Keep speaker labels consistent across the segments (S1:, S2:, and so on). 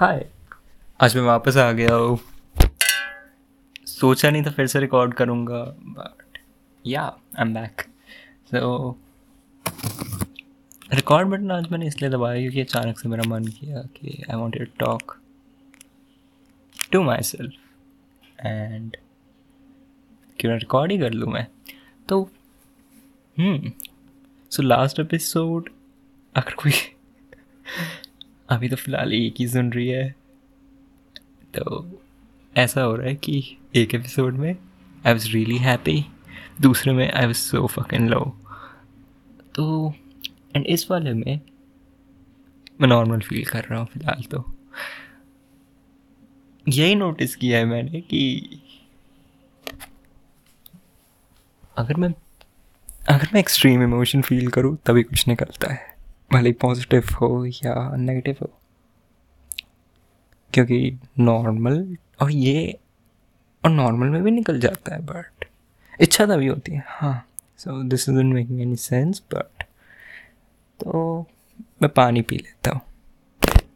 S1: हाय आज मैं वापस आ गया हूँ। सोचा नहीं था फिर से रिकॉर्ड करूँगा but yeah I am back so record button आज मैंने इसलिए दबाया क्योंकि अचानक से मेरा मन किया कि I want to talk to myself and क्यों रिकॉर्ड ही कर लूँ मैं? तो सो लास्ट एपिसोड अगर कोई अभी तो फ़िलहाल एक ही सुन रही है। तो ऐसा हो रहा है कि एक एपिसोड में आई वॉज़ रियली हैप्पी दूसरे में I was so fucking low तो एंड इस वाले में मैं नॉर्मल फील कर रहा हूँ फ़िलहाल तो। यही नोटिस किया है मैंने कि अगर मैं अगर मैं एक्सट्रीम इमोशन फील करूँ, तभी कुछ निकलता है। भले पॉजिटिव हो या नेगेटिव हो। क्योंकि नॉर्मल और ये और नॉर्मल में भी निकल जाता है बट इच्छा तभी होती है। हाँ so this is making any sense but तो मैं पानी पी लेता हूँ हम्म।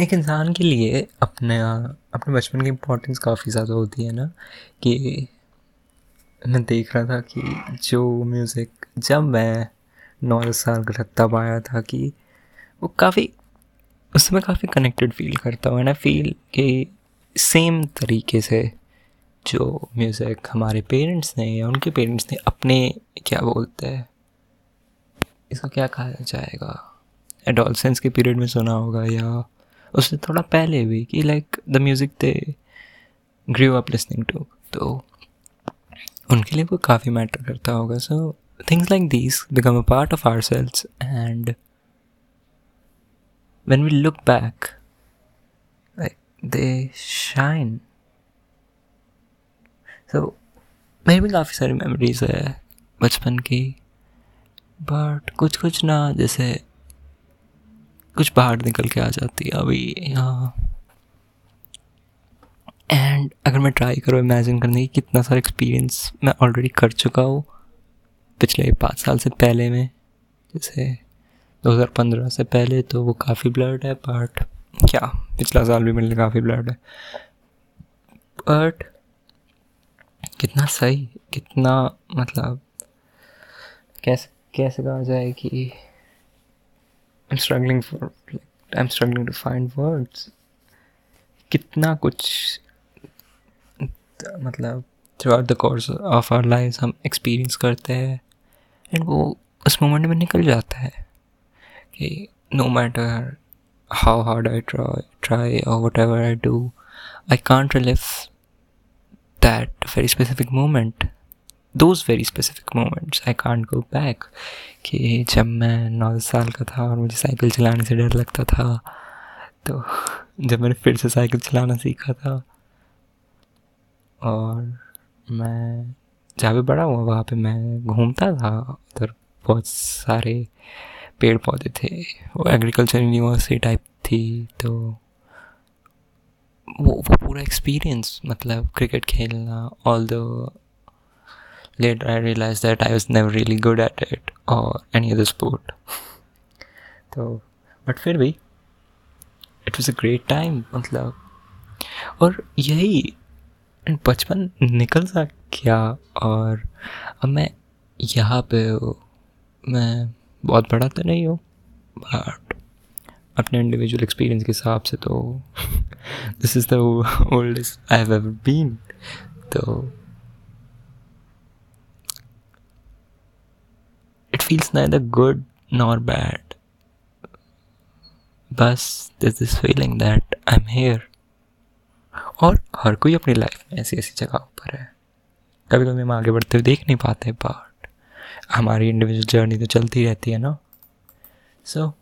S1: एक इंसान के लिए अपने अपने बचपन की इम्पोर्टेंस काफ़ी ज़्यादा होती है ना, कि मैं देख रहा था कि जो म्यूज़िक जब मैं नौ दस साल का तब आया था कि वो काफ़ी उससे मैं काफ़ी कनेक्टेड फील करता हूँ। आई फील कि सेम तरीके से जो म्यूज़िक हमारे पेरेंट्स ने या उनके पेरेंट्स ने अपने, क्या बोलते हैं इसको क्या कहा जाएगा? एडोलसेंस के पीरियड में सुना होगा या उससे थोड़ा पहले भी कि like the music they grew up listening to तो उनके लिए वो काफ़ी मैटर करता होगा। So things like these become a part of ourselves and when we look back like they shine so मेरी भी काफ़ी सारी मेमोरीज है बचपन की। बट कुछ कुछ ना, जैसे कुछ बाहर निकल के आ जाती है अभी यहाँ एंड अगर मैं ट्राई करूँ इमेजिन करने की कितना सारा एक्सपीरियंस मैं ऑलरेडी कर चुका हूँ पिछले पाँच साल से पहले में। जैसे 2015 से पहले तो वो काफ़ी ब्लड है बट क्या, पिछला साल भी मेरे लिए काफ़ी ब्लड है। बट कितना सही, कितना मतलब कैसे कैसे कहा जाए कि I am struggling for I am struggling to find words कितना कुछ मतलब throughout the course of our life हम एक्सपीरियंस करते हैं एंड वो उस मोमेंट में निकल जाता है कि no matter how hard I try try और whatever I do I can't relive that very specific moment those very specific moments I can't go back कि जब मैं नौ साल का था और मुझे साइकिल चलाने से डर लगता था तो जब मैंने फिर से साइकिल चलाना सीखा था और मैं जहाँ भी बड़ा हुआ, वहाँ पे मैं घूमता था, उधर बहुत सारे पेड़ पौधे थे, वो एग्रीकल्चर यूनिवर्सिटी टाइप थी तो वो वो पूरा एक्सपीरियंस मतलब क्रिकेट खेलना all the Later, I realized that I was never really good at it or any other sport. तो बट फिर भी it was a great time मतलब और यही बचपन निकल सा क्या और अब मैं यहाँ पे मैं बहुत बड़ा तो नहीं हूँ बट अपने इंडिविजुअल एक्सपीरियंस के हिसाब से तो this is the oldest I have ever been तो feels neither good nor bad. बस this this feeling that I am here और हर कोई अपनी लाइफ में ऐसी ऐसी जगह पर है। कभी कभी हम आगे बढ़ते हुए देख नहीं पाते बट हमारी इंडिविजुअल जर्नी तो चलती रहती है ना। So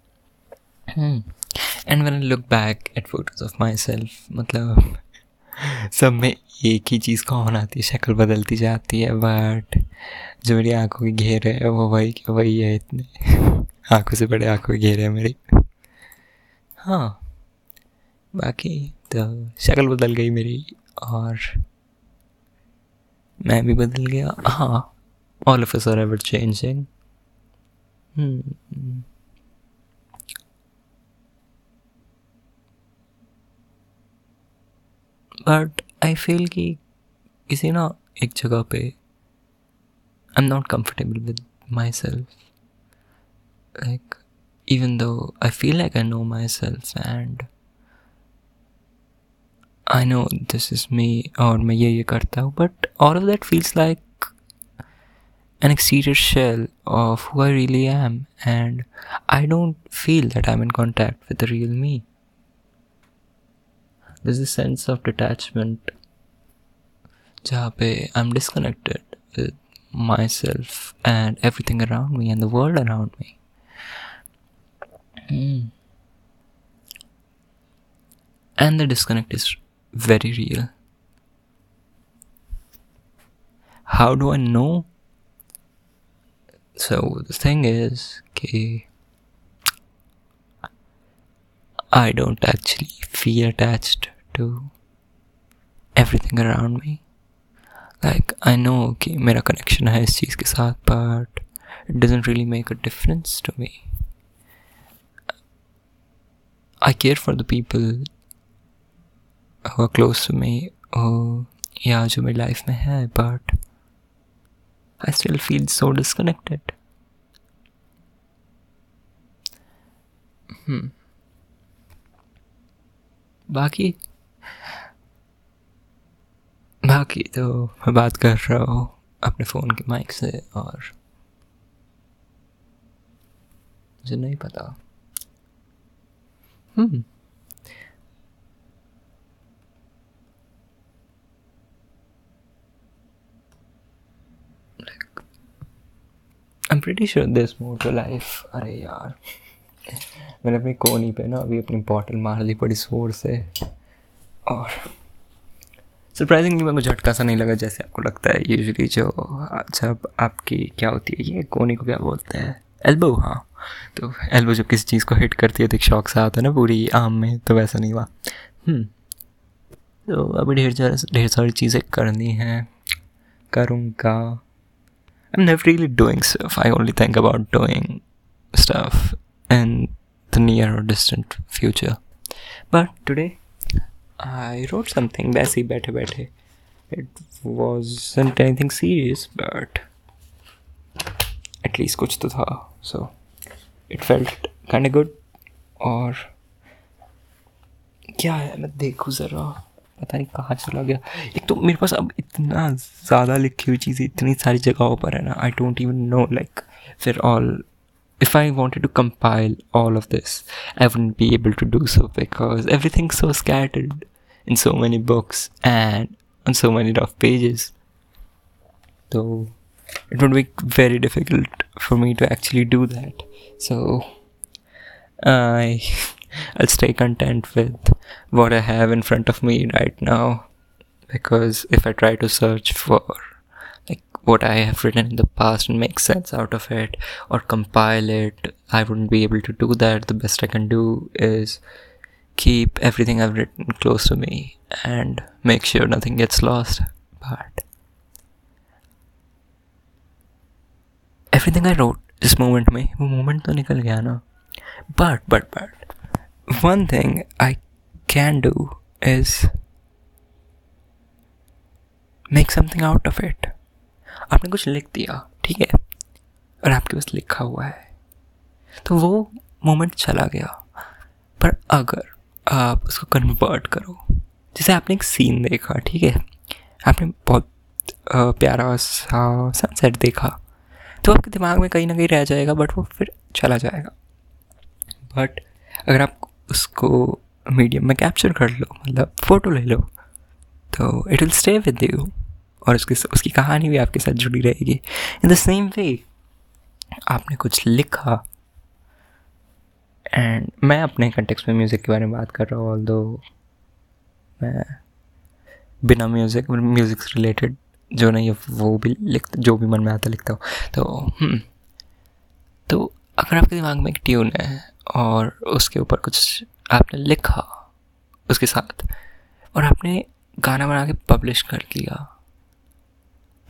S1: and one look back at photos of myself मतलब सब में एक ही चीज़ कॉमन आती है, शक्ल बदलती जाती है बट जो मेरी आँखों के घेरे है, वो वही के वही है इतने। आँखों से बड़े आँखों के घेरे है मेरी। हाँ बाकी तो शक्ल बदल गई मेरी और मैं भी बदल गया। हाँ all of ever changing but I feel कि किसी ना एक जगह पे I am not comfortable with myself like even though I feel like I know myself and I know this is me और मैं ये ये करता हूँ but all of that feels like an exterior shell of who I really am and I don't feel that I'm in contact with the real me. There's a sense of detachment जहाँ पे I'm disconnected with myself and everything around me and the world around me. Mm. And the disconnect is very real. How do I know? So the thing is, okay, I don't actually feel attached to everything around me. Like I know कि मेरा connection है इस चीज़ के साथ but it doesn't really make a difference to me. I care for the people who are close to me or yeah जो मेरी life में है but I still feel so disconnected. Hmm. बाकी बाकी तो मैं बात कर रहा हूँ अपने फ़ोन के माइक से और मुझे नहीं पता। हम्म। Am pretty sure this more to life अरे यार। मैंने अपनी कोनी पे ना अभी अपनी बॉटल मार ली, बड़ी शोर से। और सरप्राइजिंगली मेरे को झटका सा नहीं लगा जैसे आपको लगता है। यूजली जो जब आपकी क्या होती है, ये कोनी को क्या बोलते हैं? एल्बो हाँ। तो एल्बो जब किसी चीज़ को हिट करती है तो एक शौक सा आता है ना पूरी आम में तो वैसा नहीं हुआ। हम्म। तो अभी ढेर सारा, ढेर सारी चीज़ें करनी हैं। करूँगा। I'm never really doing stuff. I only think about doing stuff. In the near or distant future. But today, I wrote something ही बैठे बैठे. It wasn't anything serious, but at least कुछ तो था. So it felt kind of good. और क्या है मैं देखूँ ज़रा पता नहीं कहाँ चला गया एक तो मेरे पास अब इतना ज़्यादा लिखी हुई चीज़ें इतनी सारी जगहों पर है ना I don't even know like फिर all if I wanted to compile all of this, I wouldn't be able to do so because everything's so scattered in so many books and on so many rough pages. So it would be very difficult for me to actually do that. So I I'll stay content with what I have in front of me right now because if I try to search for like what I have written in the past and make sense out of it or compile it, I wouldn't be able to do that. The best I can do is keep everything I've written close to me and make sure nothing gets lost. But everything I wrote इस moment में वो moment तो निकल गया ना but but but one thing I can do is make something out of it आपने कुछ लिख दिया, ठीक है? और आपके पास लिखा हुआ है। तो वो मोमेंट चला गया। पर अगर आप उसको कन्वर्ट करो, जैसे आपने एक सीन देखा, ठीक है? आपने बहुत प्यारा सा सनसेट देखा तो आपके दिमाग में कहीं ना कहीं रह जाएगा बट वो फिर चला जाएगा। बट अगर आप उसको मीडियम में कैप्चर कर लो मतलब फ़ोटो ले लो तो it will stay with you और उसकी उसकी कहानी भी आपके साथ जुड़ी रहेगी। इन द सेम वे आपने कुछ लिखा एंड मैं अपने कंटेक्स में म्यूज़िक के बारे में बात कर रहा हूँ ऑल दो मैं बिना म्यूज़िक म्यूज़िक से रिलेटेड जो नहीं है, वो भी लिख, जो भी मन में आता लिखता हूँ। तो तो अगर आपके दिमाग में एक ट्यून है और उसके ऊपर कुछ आपने लिखा उसके साथ और आपने गाना बना के पब्लिश कर दिया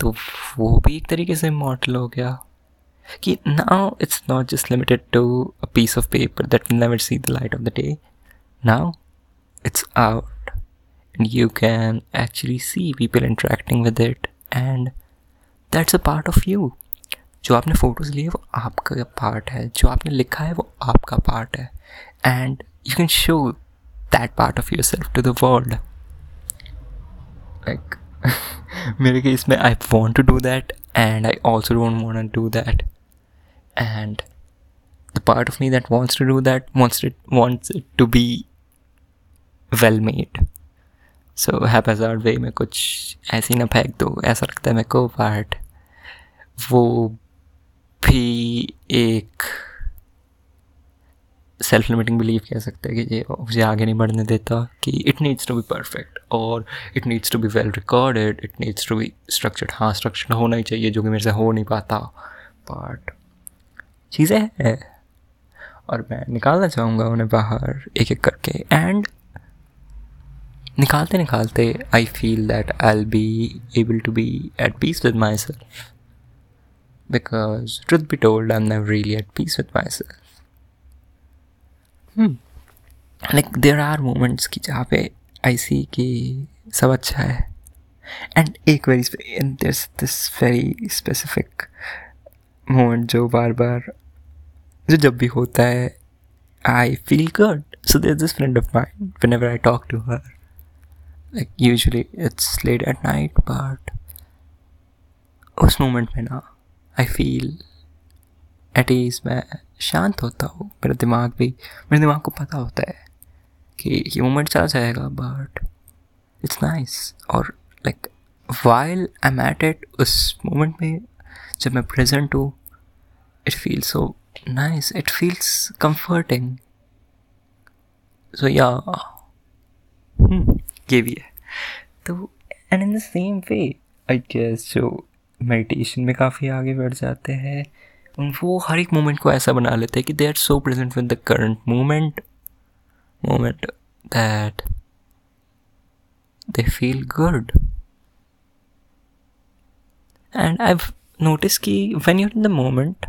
S1: तो वो भी एक तरीके से मॉडल हो गया। कि now it's not just limited to a piece of paper that will never see the light of the day now it's out and you can actually see people interacting with it and that's a part of you जो आपने photos लिए वो आपका part है। जो आपने लिखा है वो आपका पार्ट है। And you can show that part of yourself to the world like मेरे केस में I want to do that and I also don't want do that and the part of me that wants to do that it wants it to be well made so haphazard way में कुछ ऐसे ही ना फेंक दो, ऐसा लगता है मेरे को बट वो भी एक सेल्फ लिमिटिंग बिलीव कह सकते हैं कि ये मुझे आगे नहीं बढ़ने देता कि it needs to be perfect और it needs to be well recorded it needs to be structured हाँ स्ट्रक्चर्ड होना ही चाहिए जो कि मेरे से हो नहीं पाता। बट चीज़ें हैं। और मैं निकालना चाहूँगा उन्हें बाहर एक एक करके। एंड निकालते निकालते I feel that I'll be able to be at peace with myself because truth be told am never really at peace with my hmm. Like there are moments कि जहाँ पे आई सी कि सब अच्छा है। And एक very this this very specific moment जो बार बार, जो जब भी होता है I feel good so there this friend of mind whenever I talk to her like usually it's late at night but उस मोमेंट में ना आई फील एट ईज मैं शांत होता हूँ। मेरा दिमाग भी, मेरे दिमाग को पता होता है कि ये मोमेंट चला जाएगा बट इट्स नाइस और like while I am at it उस मोमेंट में जब मैं प्रेजेंट हूँ it feel so nice it feels comforting so yeah ये भी है। तो and in the same way I guess जो मेडिटेशन में काफ़ी आगे बढ़ जाते हैं वो हर एक मोमेंट को ऐसा बना लेते हैं कि they are so present with the current moment moment that they feel good and I notice कि when you're in the moment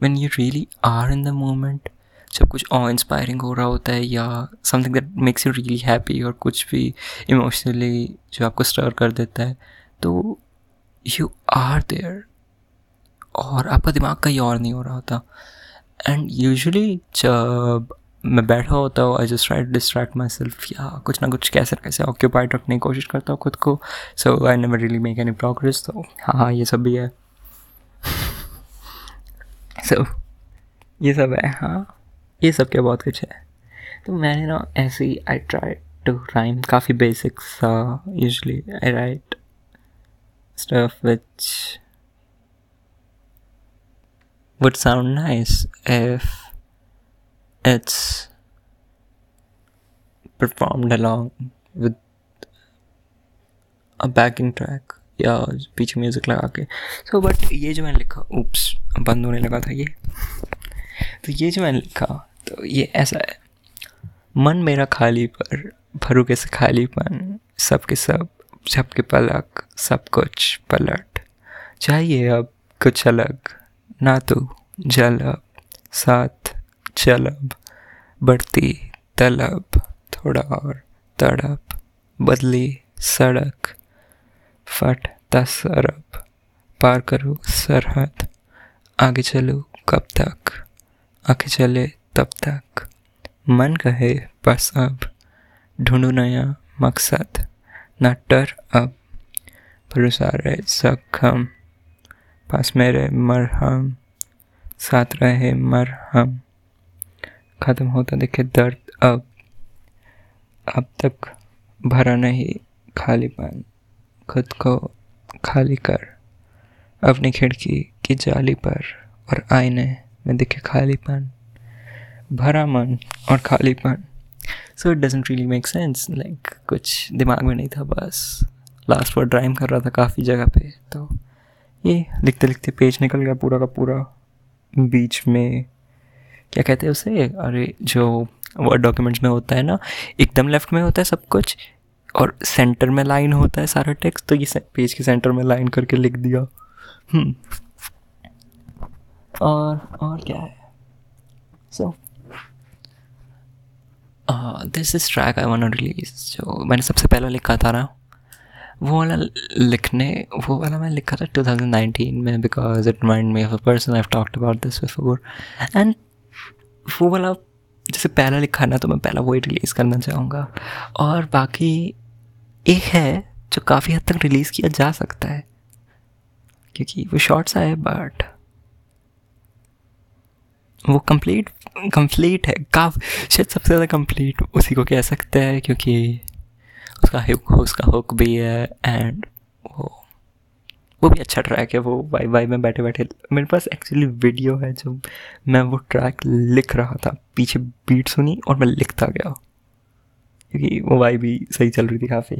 S1: when you really are in the moment जब कुछ ऑ इंस्पायरिंग हो रहा होता है या something that makes you really happy और कुछ भी इमोशनली जो आपको स्टर कर देता है तो यू आर देयर और आपका दिमाग कहीं और नहीं हो रहा होता। एंड यूजली जब मैं बैठा होता हूँ I just try distract myself या कुछ ना कुछ कैसे कैसे ऑक्यूपाइड रखने की कोशिश करता हूँ खुद को। So I never really make any progress तो हाँ हाँ ये सब भी है। सो so, ये सब है हाँ ये सब क्या बहुत कुछ है। तो मैंने ना ऐसे ही आई ट्राई टू राइम काफ़ी basics usually I write stuff which would sound nice if it's performed along with a backing track या पीछे म्यूज़िक लगा के। सो बट ये जो मैंने लिखा उप्स बंद होने लगा था ये। तो ये जो मैंने लिखा तो ये ऐसा है। मन मेरा खाली पर भरू के से खालीपन सब के सब, सबके पलक, सब कुछ पलट। चाहिए अब कुछ अलग। ना तो जलब, साथ चलब बढ़ती तलब, थोड़ा और तड़प, बदली सड़क फट तसरब पार करो सरहद, आगे चलो कब तक, आगे चले तब तक। मन कहे, बस अब, ढूंढो नया मकसद, न डर अब, भरोसा रहे सक्षम। पास में मेरे मरहम, साथ रहे मरहम। ख़त्म होता देखे दर्द अब। अब तक भरा नहीं, खाली खालीपन खुद को खाली कर। अपनी खिड़की की जाली पर और आईने में दिखे खालीपन भरा मन और खाली खालीपन so it doesn't really make sense like कुछ दिमाग में नहीं था बस। लास्ट वर्ड ड्राइम कर रहा था काफ़ी जगह पे तो ये लिखते लिखते पेज निकल गया पूरा का पूरा। बीच में, क्या कहते हैं उसे? अरे, जो वर्ड डॉक्यूमेंट्स में होता है ना, एकदम लेफ़्ट में होता है सब कुछ, और सेंटर में लाइन होता है सारा टेक्स्ट तो ये पेज के सेंटर में लाइन करके लिख दिया। हम्म। और और क्या है? So this is track I want release जो मैंने सबसे पहला लिखा था ना। वो वाला लिखने, वो वाला मैं लिखा था 2019 में because it mind me of a person I talked about this before and वो वाला, जैसे पहला लिखा ना तो मैं पहला वही रिलीज़ करना चाहूँगा। और बाकी एक है जो काफ़ी हद तक रिलीज़ किया जा सकता है। क्योंकि वो शॉर्ट्स आए बट वो कंप्लीट कंप्लीट है। काफ शायद सबसे ज़्यादा कंप्लीट उसी को कह सकते हैं, क्योंकि उसका हुक उसका हुक भी है एंड वो वो भी अच्छा ट्रैक है, वो वाई वाई में बैठे बैठे। मेरे पास एक्चुअली वीडियो है जो मैं वो ट्रैक लिख रहा था, पीछे बीट सुनी और मैं लिखता गया। क्योंकि वो वाई भी सही चल रही थी काफ़ी।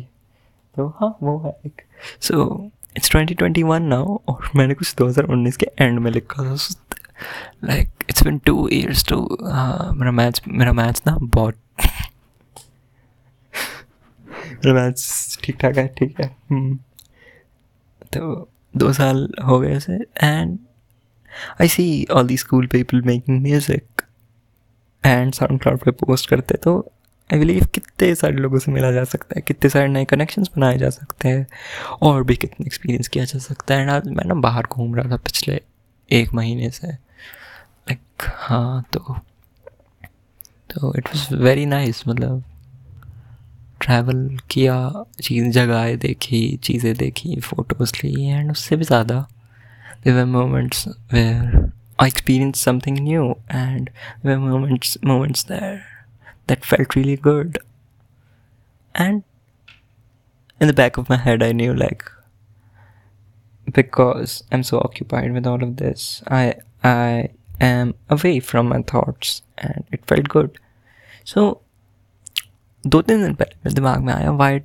S1: तो हाँ वो है एक। So it's twenty twenty one now और मैंने कुछ दो हज़ार उन्नीस के एंड में लिखा था। Like it's been two years to मेरा मैच मेरा मैच ना बहुत मेरा मैच ठीक ठाक है, ठीक है hmm. तो दो साल हो गए उसे and I see all the school people making music and SoundCloud पर पोस्ट करते तो आई बिलीव कितने सारे लोगों से मिला जा सकता है, कितने सारे नए कनेक्शंस बनाए जा सकते हैं, और भी कितने एक्सपीरियंस किया जा सकता है एंड आज मैं ना बाहर घूम रहा था पिछले एक महीने से लाइक हाँ तो तो इट वॉज़ वेरी नाइस मतलब ट्रैवल किया चीज़ जगहें देखी चीज़ें देखी फ़ोटोज़ ली एंड उससे भी ज़्यादा there moments where I experience something new and where moments moments there that felt really good. And in the back of my head, I knew like because I'm so occupied with all of this, I I am away from my thoughts, and it felt good. So दो तीन दिन पहले मेरे दिमाग में आया why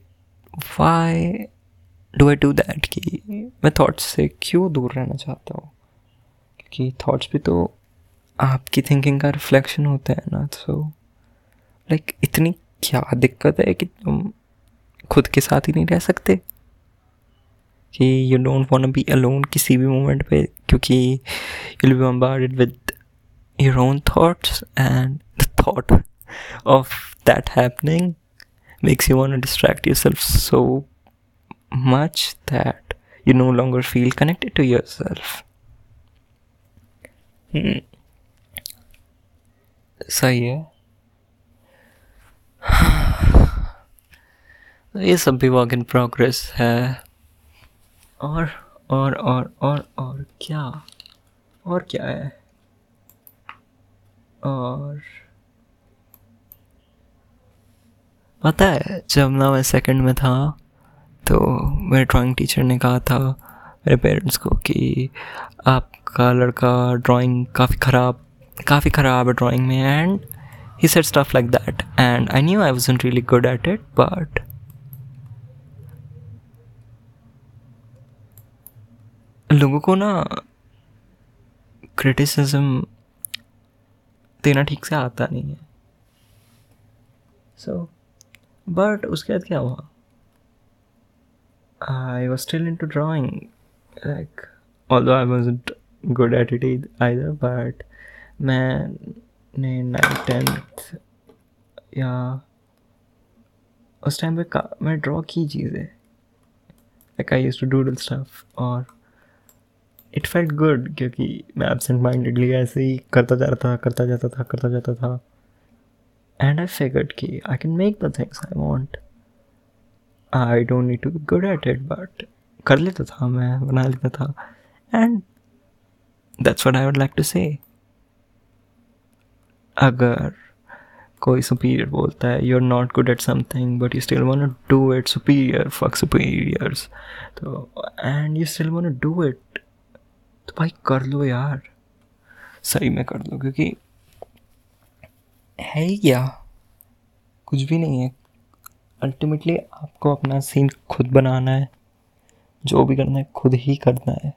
S1: why do I do that कि मैं थॉट्स से क्यों दूर रहना चाहता हूँ? क्योंकि थॉट्स भी तो आपकी थिंकिंग का रिफ्लेक्शन होता है ना सो लाइक इतनी क्या दिक्कत है कि तुम खुद के साथ ही नहीं रह सकते? कि you don't want be alone किसी भी मोमेंट पे, क्योंकि you be with your own thoughts and the thought of that happening makes you want to distract yourself so much that you no longer feel connected to yourself. Hmm. सही है ये सब भी work in progress है और और और और और क्या और क्या है और पता है जब ना मैं सेकंड में था तो मेरे ड्राइंग टीचर ने कहा था मेरे पेरेंट्स को कि आपका लड़का ड्राइंग काफ़ी ख़राब काफ़ी ख़राब है ड्राइंग में and he set stuff like that and I knew I was really good at it but लोगों को ना क्रिटिसिज्म देना ठीक से आता नहीं है। सो so, बट उसके बाद क्या हुआ? I was still into drawing like all I was good at it either but मैंने नाइन्थ टेंथ या उस टाइम पे मैं ड्रॉ की चीज़ें। Like I used to doodle stuff और इट फेल्ट गुड क्योंकि मैं एबसेंट माइंडेडली ऐसे ही करता जा रहा था, करता जाता था, करता जाता था। एंड आई फिगर्ड की I can make the things I want I don't need to good at it but कर लेता था, मैं बना लेता था. And that's what I would like to say अगर कोई सुपीरियर बोलता है you are not good at something but you still want do it superior for superior तो and you still want do it तो भाई, कर लो यार. सही में कर लो, क्योंकि है ही क्या? कुछ भी नहीं है। अल्टीमेटली आपको अपना सीन खुद बनाना है। जो भी करना है, खुद ही करना है।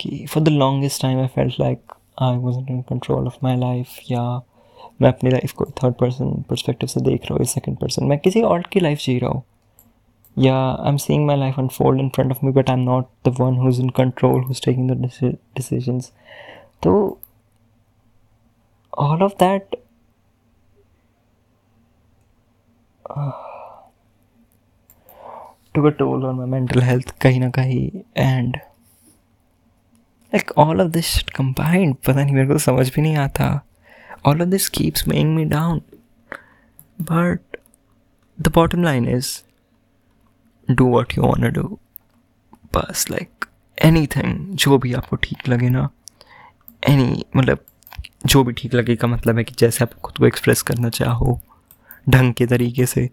S1: कि for the longest time I felt like I was in control of my life या मैं अपनी लाइफ को थर्ड पर्सन परस्पेक्टिव से देख रहा हूँ, या सेकेंड पर्सन मैं किसी और की लाइफ जी रहा हूँ। या I am seeing my life unfold in front of me but I am not the one who is in control who is taking the decisions तो all of that to toll on my mental health कहीं ना कहीं and like all of this combined पता नहीं मेरे को तो समझ भी नहीं आता। All of this keeps making me down but the bottom line is do what you want do बस लाइक एनी थिंग जो भी आपको ठीक लगे ना एनी मतलब जो भी ठीक लगे का मतलब है कि जैसे आप खुद को एक्सप्रेस करना चाहो। ढंग के तरीके से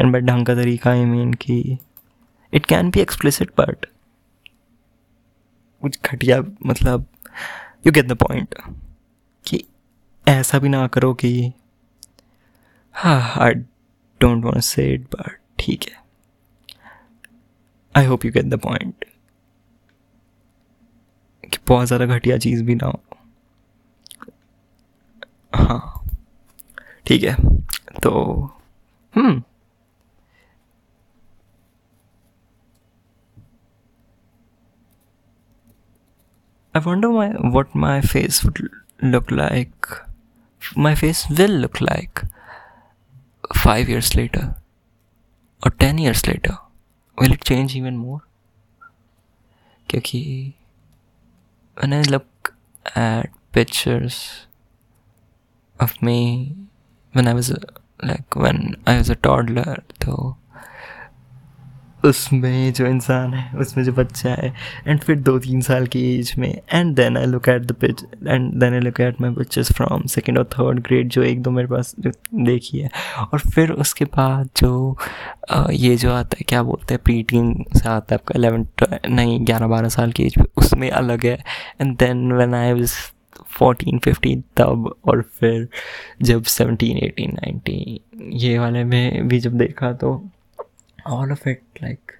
S1: एंड बाई ढंग का तरीका आई मीन कि it can be explicit but कुछ घटिया मतलब यू गेट द पॉइंट कि ऐसा भी ना करो कि हाँ I don't want say it but ठीक है। I hope you get the point कि बहुत ज़्यादा घटिया चीज़ भी ना हो। हाँ। ठीक है तो हम्म I wonder my what my face would look like. My face will look like five years later or ten years later. Will it change even more? क्योंकि when I look at pictures of me when I was like when I was a toddler तो उसमें जो इंसान है उसमें जो बच्चा है एंड फिर दो तीन साल की एज में and then I look at the pitch and then I look at my pictures from second और थर्ड ग्रेड जो एक दो मेरे पास देखी है और फिर उसके बाद जो आ, ये जो आता है क्या बोलते हैं प्री टीन से आता है आपका एलेवन नहीं ग्यारह बारह साल की एज में उसमें अलग है and then when I was fourteen fifteen तब और फिर जब सेवनटीन एटीन नाइनटीन ये वाले में भी जब देखा तो all of it like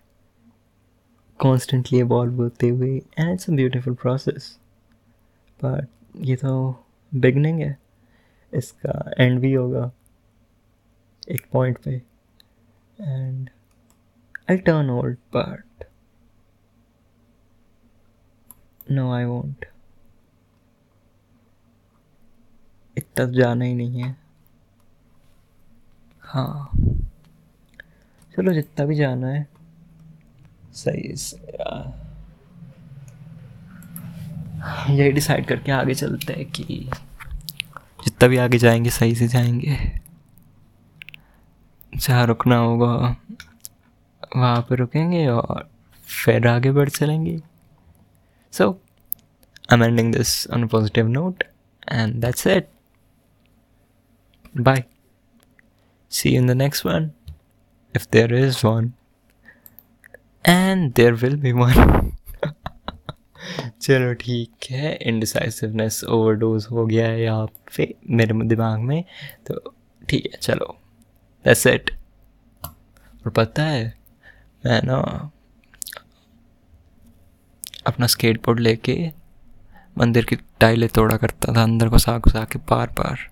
S1: constantly evolve होते हुए and it's a beautiful process but ये तो बिगनिंग है. इसका एंड भी होगा एक पॉइंट पे. And I turn old but no I won't इतना जाना ही नहीं है। हाँ। चलो, जितना भी जाना है। सही से यही डिसाइड करके आगे चलते हैं कि जितना भी आगे जाएँगे, सही से जाएँगे। जहाँ रुकना होगा, वहाँ पे रुकेंगे और फिर आगे बढ़ चलेंगे। So I am ending this on positive note and that's it Bye. See you in the next one. If there is one. And there will be one. चलो ठीक है इनडिसाइसिवनेस ओवरडोज हो गया है यहाँ पे मेरे दिमाग में तो ठीक है, चलो दैट्स इट और पता है, मैं ना अपना स्केटबोर्ड लेके मंदिर की टाइलें तोड़ा करता था, अंदर घुसा घुसा के पार पार